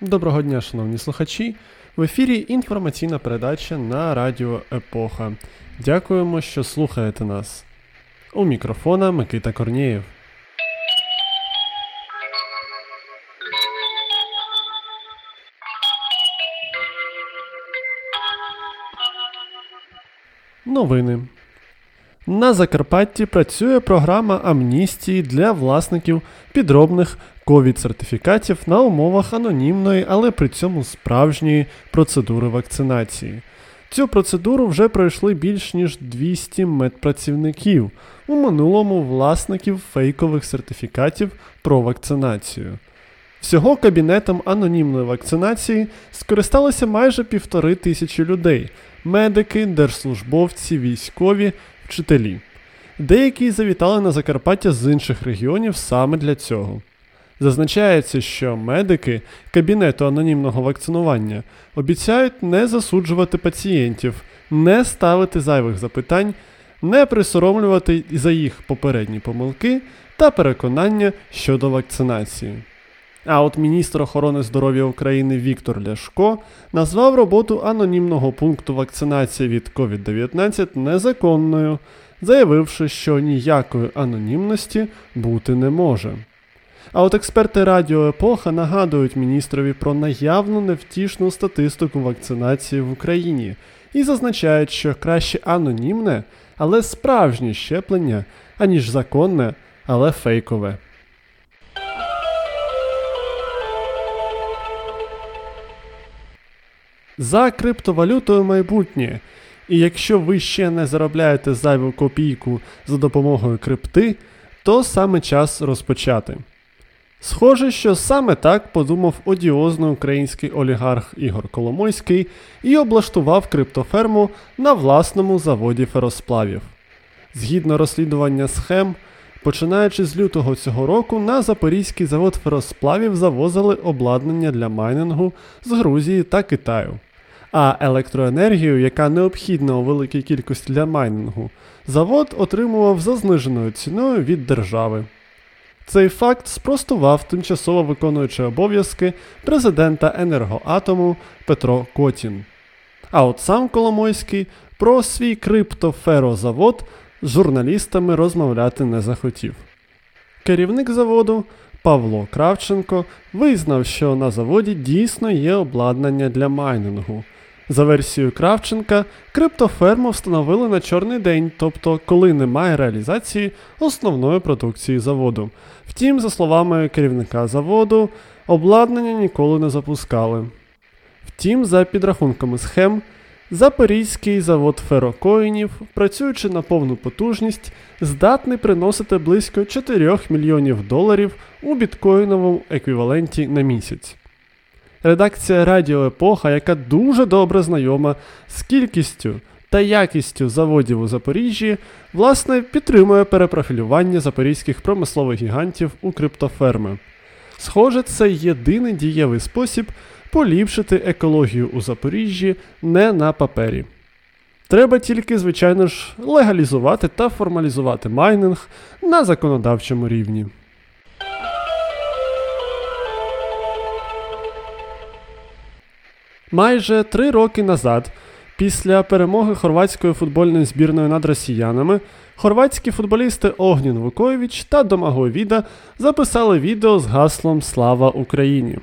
Доброго дня, шановні слухачі. В ефірі інформаційна передача на Радіо Епоха. Дякуємо, що слухаєте нас. У мікрофона Микита Корнієв. Новини. На Закарпатті працює програма амністії для власників підробних ковід-сертифікатів на умовах анонімної, але при цьому справжньої процедури вакцинації. Цю процедуру вже пройшли більш ніж 200 медпрацівників, у минулому власників фейкових сертифікатів про вакцинацію. Всього кабінетом анонімної вакцинації скористалося майже півтори тисячі людей медики, держслужбовці, військові, вчителі. Деякі завітали на Закарпаття з інших регіонів саме для цього. Зазначається, що медики кабінету анонімного вакцинування обіцяють не засуджувати пацієнтів, не ставити зайвих запитань, не присоромлювати за їх попередні помилки та переконання щодо вакцинації. А от міністр охорони здоров'я України Віктор Ляшко назвав роботу анонімного пункту вакцинації від COVID-19 незаконною, заявивши, що ніякої анонімності бути не може. А от експерти Радіо Епоха нагадують міністрові про наявну невтішну статистику вакцинації в Україні і зазначають, що краще анонімне, але справжнє щеплення, аніж законне, але фейкове. За криптовалютою майбутнє. І якщо ви ще не заробляєте зайву копійку за допомогою крипти, то саме час розпочати. Схоже, що саме так подумав одіозний український олігарх Ігор Коломойський і облаштував криптоферму на власному заводі феросплавів. Згідно розслідування схем, починаючи з лютого цього року, на Запорізький завод феросплавів завозили обладнання для майнингу з Грузії та Китаю. А електроенергію, яка необхідна у великій кількості для майнингу, завод отримував за зниженою ціною від держави. Цей факт спростував тимчасово виконуючи обов'язки президента енергоатому Петро Котін. А от сам Коломойський про свій криптоферозавод з журналістами розмовляти не захотів. Керівник заводу Павло Кравченко визнав, що на заводі дійсно є обладнання для майнингу. За версією Кравченка, криптоферму встановили на чорний день, тобто коли немає реалізації основної продукції заводу. Втім, за словами керівника заводу, обладнання ніколи не запускали. Втім, за підрахунками схем, Запорізький завод ферокоїнів, працюючи на повну потужність, здатний приносити близько 4 мільйонів доларів у біткоїновому еквіваленті на місяць. Редакція Радіо Епоха, яка дуже добре знайома з кількістю та якістю заводів у Запоріжжі, власне, підтримує перепрофілювання запорізьких промислових гігантів у криптоферми. Схоже, це єдиний дієвий спосіб поліпшити екологію у Запоріжжі не на папері. Треба тільки, звичайно ж, легалізувати та формалізувати майнинг на законодавчому рівні. Майже три роки назад, після перемоги хорватської футбольної збірної над росіянами, хорватські футболісти Огнін Вукович та Домагой Віда записали відео з гаслом Слава Україні.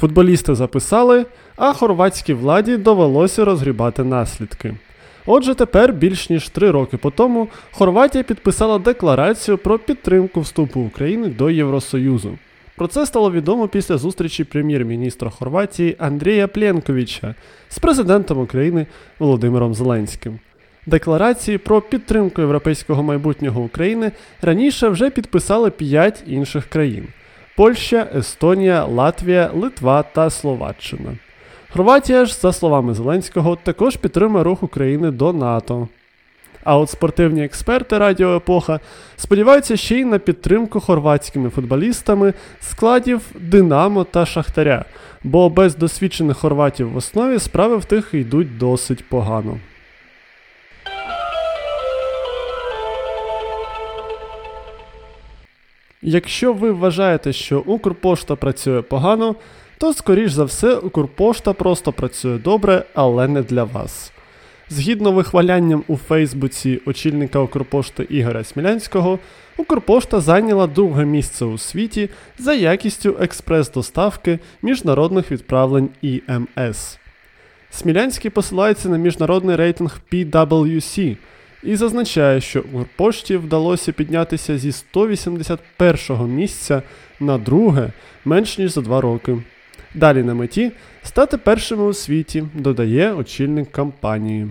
Футболісти записали, а хорватській владі довелося розгрібати наслідки. Отже, тепер, більш ніж три роки по тому, Хорватія підписала декларацію про підтримку вступу України до Євросоюзу. Про це стало відомо після зустрічі прем'єр-міністра Хорватії Андрія Пленковича з президентом України Володимиром Зеленським. Декларації про підтримку європейського майбутнього України раніше вже підписали п'ять інших країн: Польща, Естонія, Латвія, Литва та Словаччина. Хорватія ж, за словами Зеленського, також підтримує рух України до НАТО. А от спортивні експерти Радіо Епоха сподіваються ще й на підтримку хорватськими футболістами складів Динамо та Шахтаря, бо без досвідчених хорватів в основі справи в тих йдуть досить погано. Якщо ви вважаєте, що Укрпошта працює погано, то скоріш за все Укрпошта просто працює добре, але не для вас. Згідно вихвалянням у Фейсбуці очільника Укрпошти Ігоря Смілянського, Укрпошта зайняла друге місце у світі за якістю експрес-доставки міжнародних відправлень ІМС. Смілянський посилається на міжнародний рейтинг PWC і зазначає, що Укрпошті вдалося піднятися зі 181 місця на друге менш ніж за два роки. Далі на меті стати першими у світі, додає очільник компанії.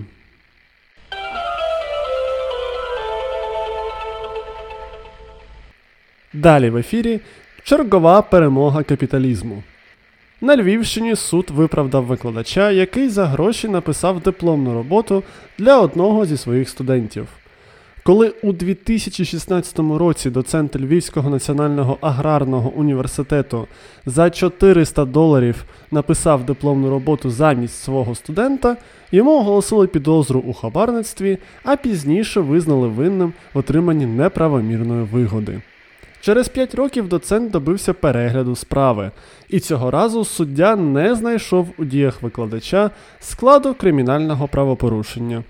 Далі в ефірі чергова перемога капіталізму. На Львівщині суд виправдав викладача, який за гроші написав дипломну роботу для одного зі своїх студентів. Коли у 2016 році доцент Львівського національного аграрного університету за 400 доларів написав дипломну роботу замість свого студента, йому оголосили підозру у хабарництві, а пізніше визнали винним в отриманні неправомірної вигоди. Через 5 років доцент добився перегляду справи, і цього разу суддя не знайшов у діях викладача складу кримінального правопорушення.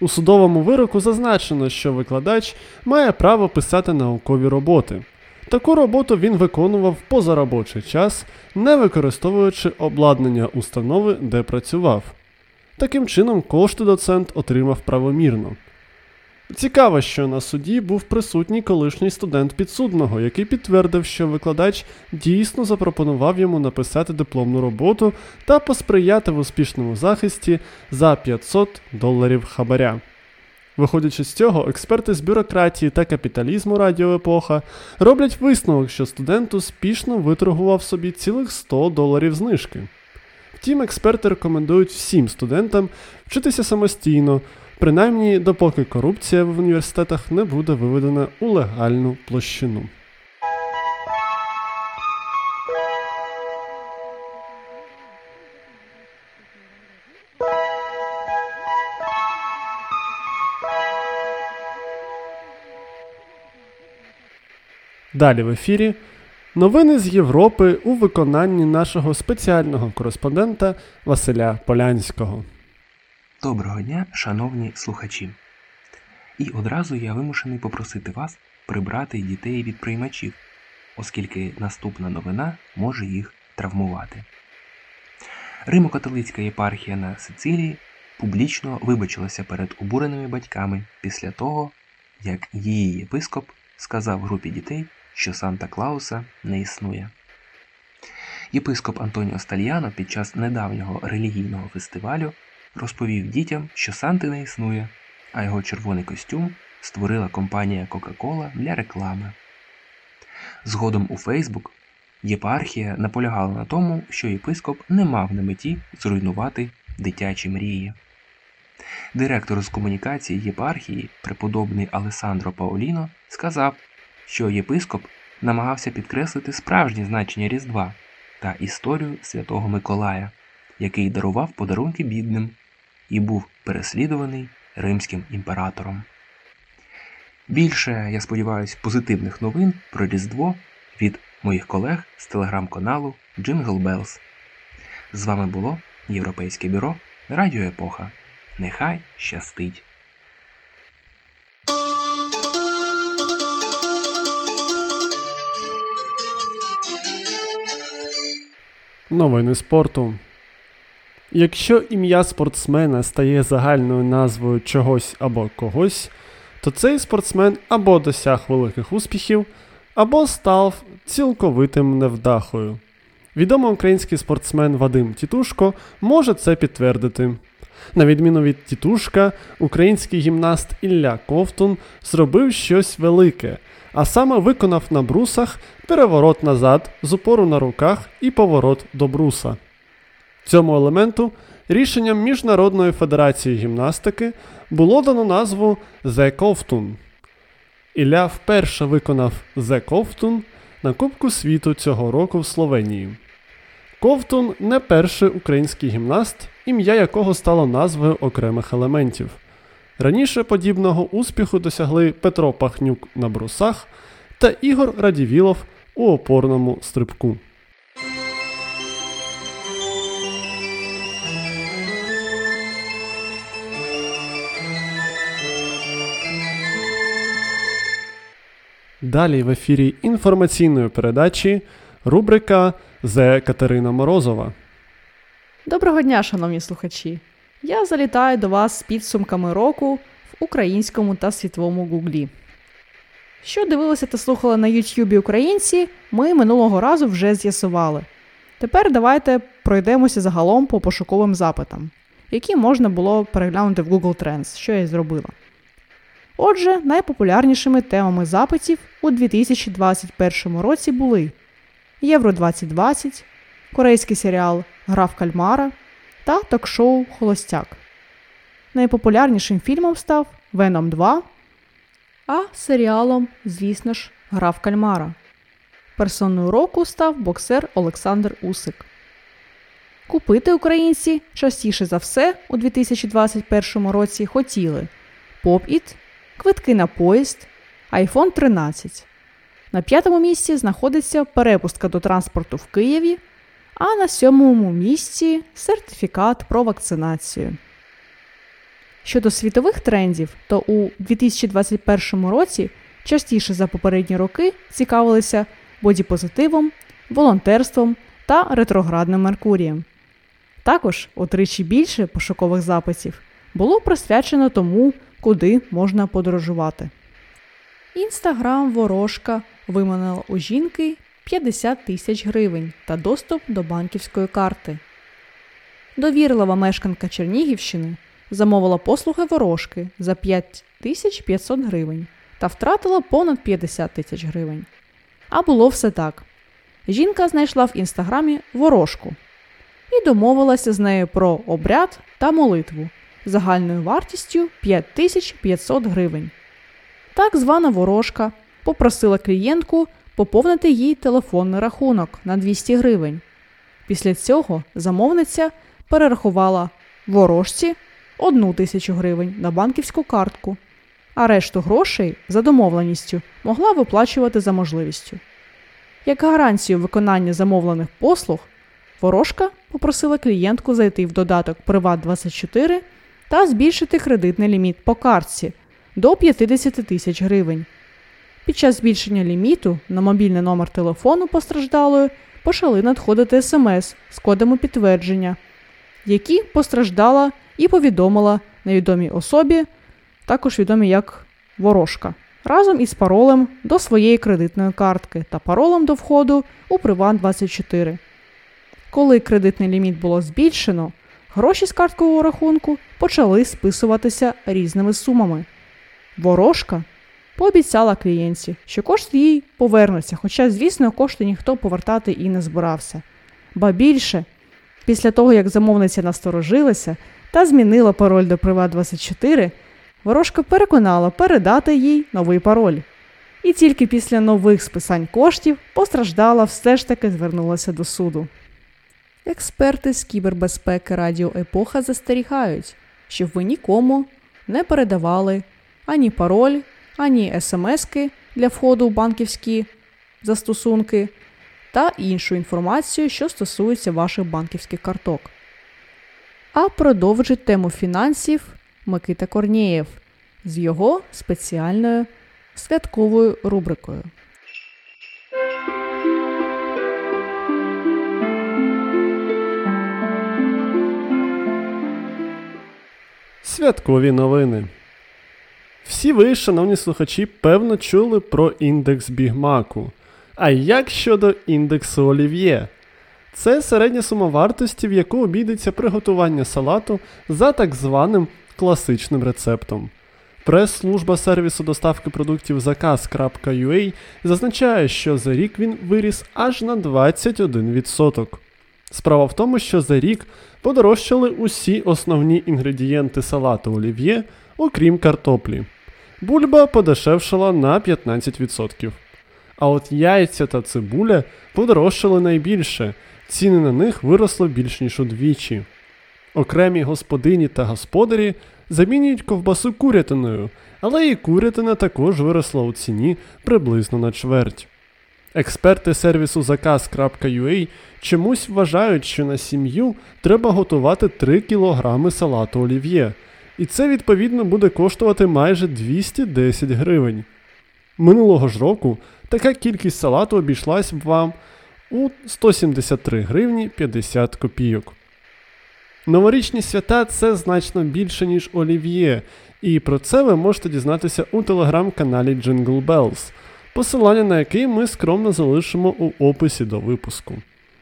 У судовому вироку зазначено, що викладач має право писати наукові роботи. Таку роботу він виконував позаробочий час, не використовуючи обладнання установи, де працював. Таким чином, кошти доцент отримав правомірно. Цікаво, що на суді був присутній колишній студент підсудного, який підтвердив, що викладач дійсно запропонував йому написати дипломну роботу та посприяти в успішному захисті за 500 доларів хабаря. Виходячи з цього, експерти з бюрократії та капіталізму радіоепоха роблять висновок, що студент успішно виторгував собі цілих 100 доларів знижки. Втім, експерти рекомендують всім студентам вчитися самостійно, принаймні допоки корупція в університетах не буде виведена у легальну площину. Далі в ефірі новини з Європи у виконанні нашого спеціального кореспондента Василя Полянського. Доброго дня, шановні слухачі. І одразу я вимушений попросити вас прибрати дітей від приймачів, оскільки наступна новина може їх травмувати. Римо-католицька єпархія на Сицилії публічно вибачилася перед обуреними батьками після того, як її єпископ сказав групі дітей, що Санта Клауса не існує. Єпископ Антоніо Стальяно під час недавнього релігійного фестивалю розповів дітям, що Санти не існує, а його червоний костюм створила компанія Coca-Cola для реклами. Згодом у Фейсбук єпархія наполягала на тому, що єпископ не мав на меті зруйнувати дитячі мрії. Директор з комунікації єпархії, преподобний Алесандро Паоліно, сказав, що єпископ намагався підкреслити справжнє значення Різдва та історію Святого Миколая, який дарував подарунки бідним і був переслідуваний римським імператором. Більше, я сподіваюся, позитивних новин про Різдво від моїх колег з телеграм-каналу Jingle Bells. З вами було Європейське бюро Радіо Епоха. Нехай щастить! Новини спорту. Якщо ім'я спортсмена стає загальною назвою чогось або когось, то цей спортсмен або досяг великих успіхів, або став цілковитим невдахою. Відомий український спортсмен Вадим Тітушко може це підтвердити. На відміну від Тітушка, український гімнаст Ілля Ковтун зробив щось велике, а саме виконав на брусах переворот назад з упору на руках і поворот до бруса. Цьому елементу рішенням Міжнародної федерації гімнастики було дано назву The Ковтун. Ілля вперше виконав The Ковтун на Кубку світу цього року в Словенії. Ковтун не перший український гімнаст, ім'я якого стало назвою окремих елементів. Раніше подібного успіху досягли Петро Пахнюк на брусах та Ігор Радівілов у опорному стрибку. Далі в ефірі інформаційної передачі рубрика Зе Катерина Морозова. Доброго дня, шановні слухачі! Я залітаю до вас з підсумками року в українському та світовому гуглі. Що дивилися та слухали на Ютюбі українці, ми минулого разу вже з'ясували. Тепер давайте пройдемося загалом по пошуковим запитам, які можна було переглянути в Google Trends, що я й зробила. Отже, найпопулярнішими темами запитів у 2021 році були Євро 2020, корейський серіал Гра в Кальмара та ток-шоу Холостяк. Найпопулярнішим фільмом став Веном 2, а серіалом, звісно ж, Гра в Кальмара. Персоною року став боксер Олександр Усик. Купити українці частіше за все у 2021 році хотіли Pop-It, квитки на поїзд, iPhone 13. На п'ятому місці знаходиться перепустка до транспорту в Києві, а на сьомому місці сертифікат про вакцинацію. Щодо світових трендів, то у 2021 році частіше за попередні роки цікавилися бодіпозитивом, волонтерством та ретроградним Меркурієм. Також утричі більше пошукових записів було присвячено тому, куди можна подорожувати. Інстаграм ворожка виманила у жінки 50 тисяч гривень та доступ до банківської карти. Довірлива мешканка Чернігівщини замовила послуги ворожки за 5500 гривень та втратила понад 50 тисяч гривень. А було все так. Жінка знайшла в інстаграмі ворожку і домовилася з нею про обряд та молитву загальною вартістю 5500 гривень. Так звана ворожка попросила клієнтку поповнити їй телефонний рахунок на 200 гривень. Після цього замовниця перерахувала ворожці 1 тисячу гривень на банківську картку, а решту грошей за домовленістю могла виплачувати за можливістю. Як гарантію виконання замовлених послуг, ворожка попросила клієнтку зайти в додаток Приват24 та збільшити кредитний ліміт по картці до 50 тисяч гривень. Під час збільшення ліміту на мобільний номер телефону постраждалої почали надходити смс з кодами підтвердження, які постраждала і повідомила невідомій особі, також відомі як ворожка, разом із паролем до своєї кредитної картки та паролем до входу у Приват24. Коли кредитний ліміт було збільшено, гроші з карткового рахунку почали списуватися різними сумами. Ворожка пообіцяла клієнтці, що кошти їй повернуться, хоча, звісно, кошти ніхто повертати і не збирався. Ба більше, після того, як замовниця насторожилася та змінила пароль до Приват24, ворожка переконала передати їй новий пароль. І тільки після нових списань коштів постраждала все ж таки звернулася до суду. Експерти з кібербезпеки Радіо Епоха застерігають, щоб ви нікому не передавали ані пароль, ані смски для входу в банківські застосунки та іншу інформацію, що стосується ваших банківських карток. А продовжить тему фінансів Микита Корнієв з його спеціальною святковою рубрикою. Святкові новини. Всі ви, шановні слухачі, певно чули про індекс Бігмаку. А як щодо індексу олів'є? Це середня сума вартості, в яку обійдеться приготування салату за так званим класичним рецептом. Прес-служба сервісу доставки продуктів заказ.ua зазначає, що за рік він виріс аж на 21%. Справа в тому, що за рік подорожчали усі основні інгредієнти салату олів'є, окрім картоплі. Бульба подешевшала на 15%. А от яйця та цибуля подорожчали найбільше, ціни на них виросли більш ніж удвічі. Окремі господині та господарі замінюють ковбасу курятиною, але і курятина також виросла у ціні приблизно на чверть. Експерти сервісу заказ.ua чомусь вважають, що на сім'ю треба готувати 3 кг салату олів'є, і це відповідно буде коштувати майже 210 гривень. Минулого ж року така кількість салату обійшлась б вам у 173 гривні 50 копійок. Новорічні свята це значно більше, ніж олів'є, і про це ви можете дізнатися у телеграм-каналі Jingle Bells, посилання на який ми скромно залишимо у описі до випуску.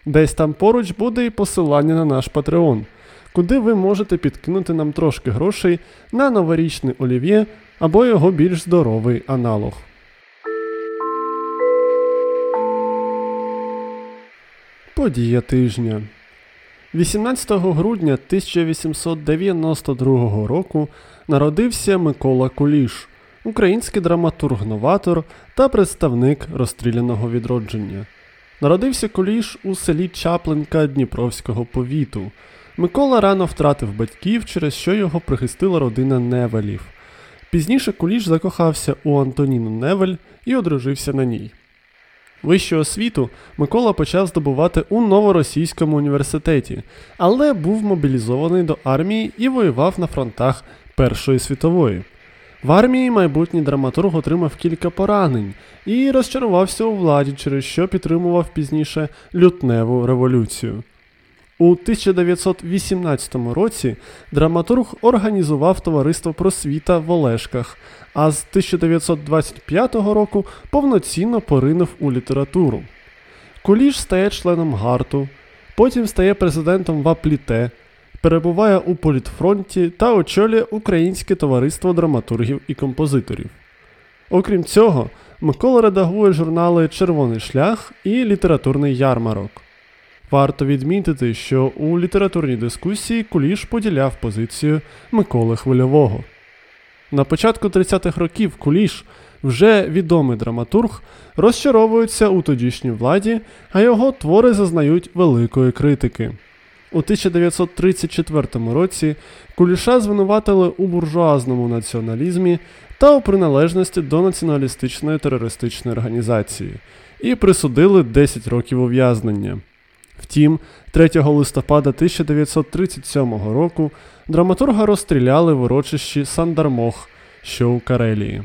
Десь там поруч буде і посилання на наш Patreon, куди ви можете підкинути нам трошки грошей на новорічний олів'є або його більш здоровий аналог. Подія тижня. 18 грудня 1892 року народився Микола Куліш, український драматург-новатор та представник розстріляного відродження. Народився Куліш у селі Чаплинка Дніпровського повіту. Микола рано втратив батьків, через що його прихистила родина Невелів. Пізніше Куліш закохався у Антоніну Невель і одружився на ній. Вищу освіту Микола почав здобувати у Новоросійському університеті, але був мобілізований до армії і воював на фронтах Першої світової. В армії майбутній драматург отримав кілька поранень і розчарувався у владі, через що підтримував пізніше лютневу революцію. У 1918 році драматург організував товариство просвіта в Олешках, а з 1925 року повноцінно поринув у літературу. Куліш стає членом гарту, потім стає президентом Вапліте, перебуває у політфронті та очолює Українське товариство драматургів і композиторів. Окрім цього, Микола редагує журнали Червоний шлях і Літературний ярмарок. Варто відмітити, що у літературній дискусії Куліш поділяв позицію Миколи Хвильового. На початку 30-х років Куліш, вже відомий драматург, розчаровується у тодішній владі, а його твори зазнають великої критики. У 1934 році Куліша звинуватили у буржуазному націоналізмі та у приналежності до націоналістичної терористичної організації і присудили 10 років ув'язнення. Втім, 3 листопада 1937 року драматурга розстріляли в урочищі Сандармох, що у Карелії.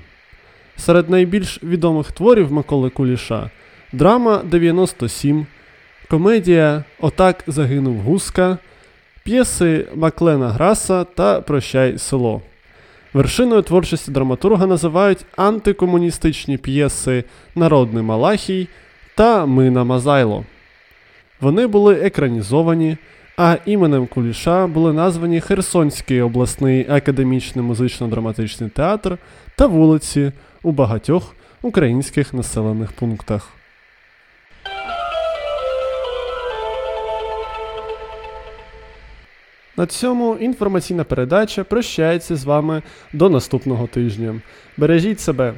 Серед найбільш відомих творів Миколи Куліша драма 97, комедія Отак загинув Гуска, п'єси Маклена Граса та Прощай село. Вершиною творчості драматурга називають антикомуністичні п'єси Народний Малахій та Мина Мазайло. Вони були екранізовані, а іменем Куліша були названі Херсонський обласний академічний музично-драматичний театр та вулиці у багатьох українських населених пунктах. На цьому інформаційна передача прощається з вами до наступного тижня. Бережіть себе!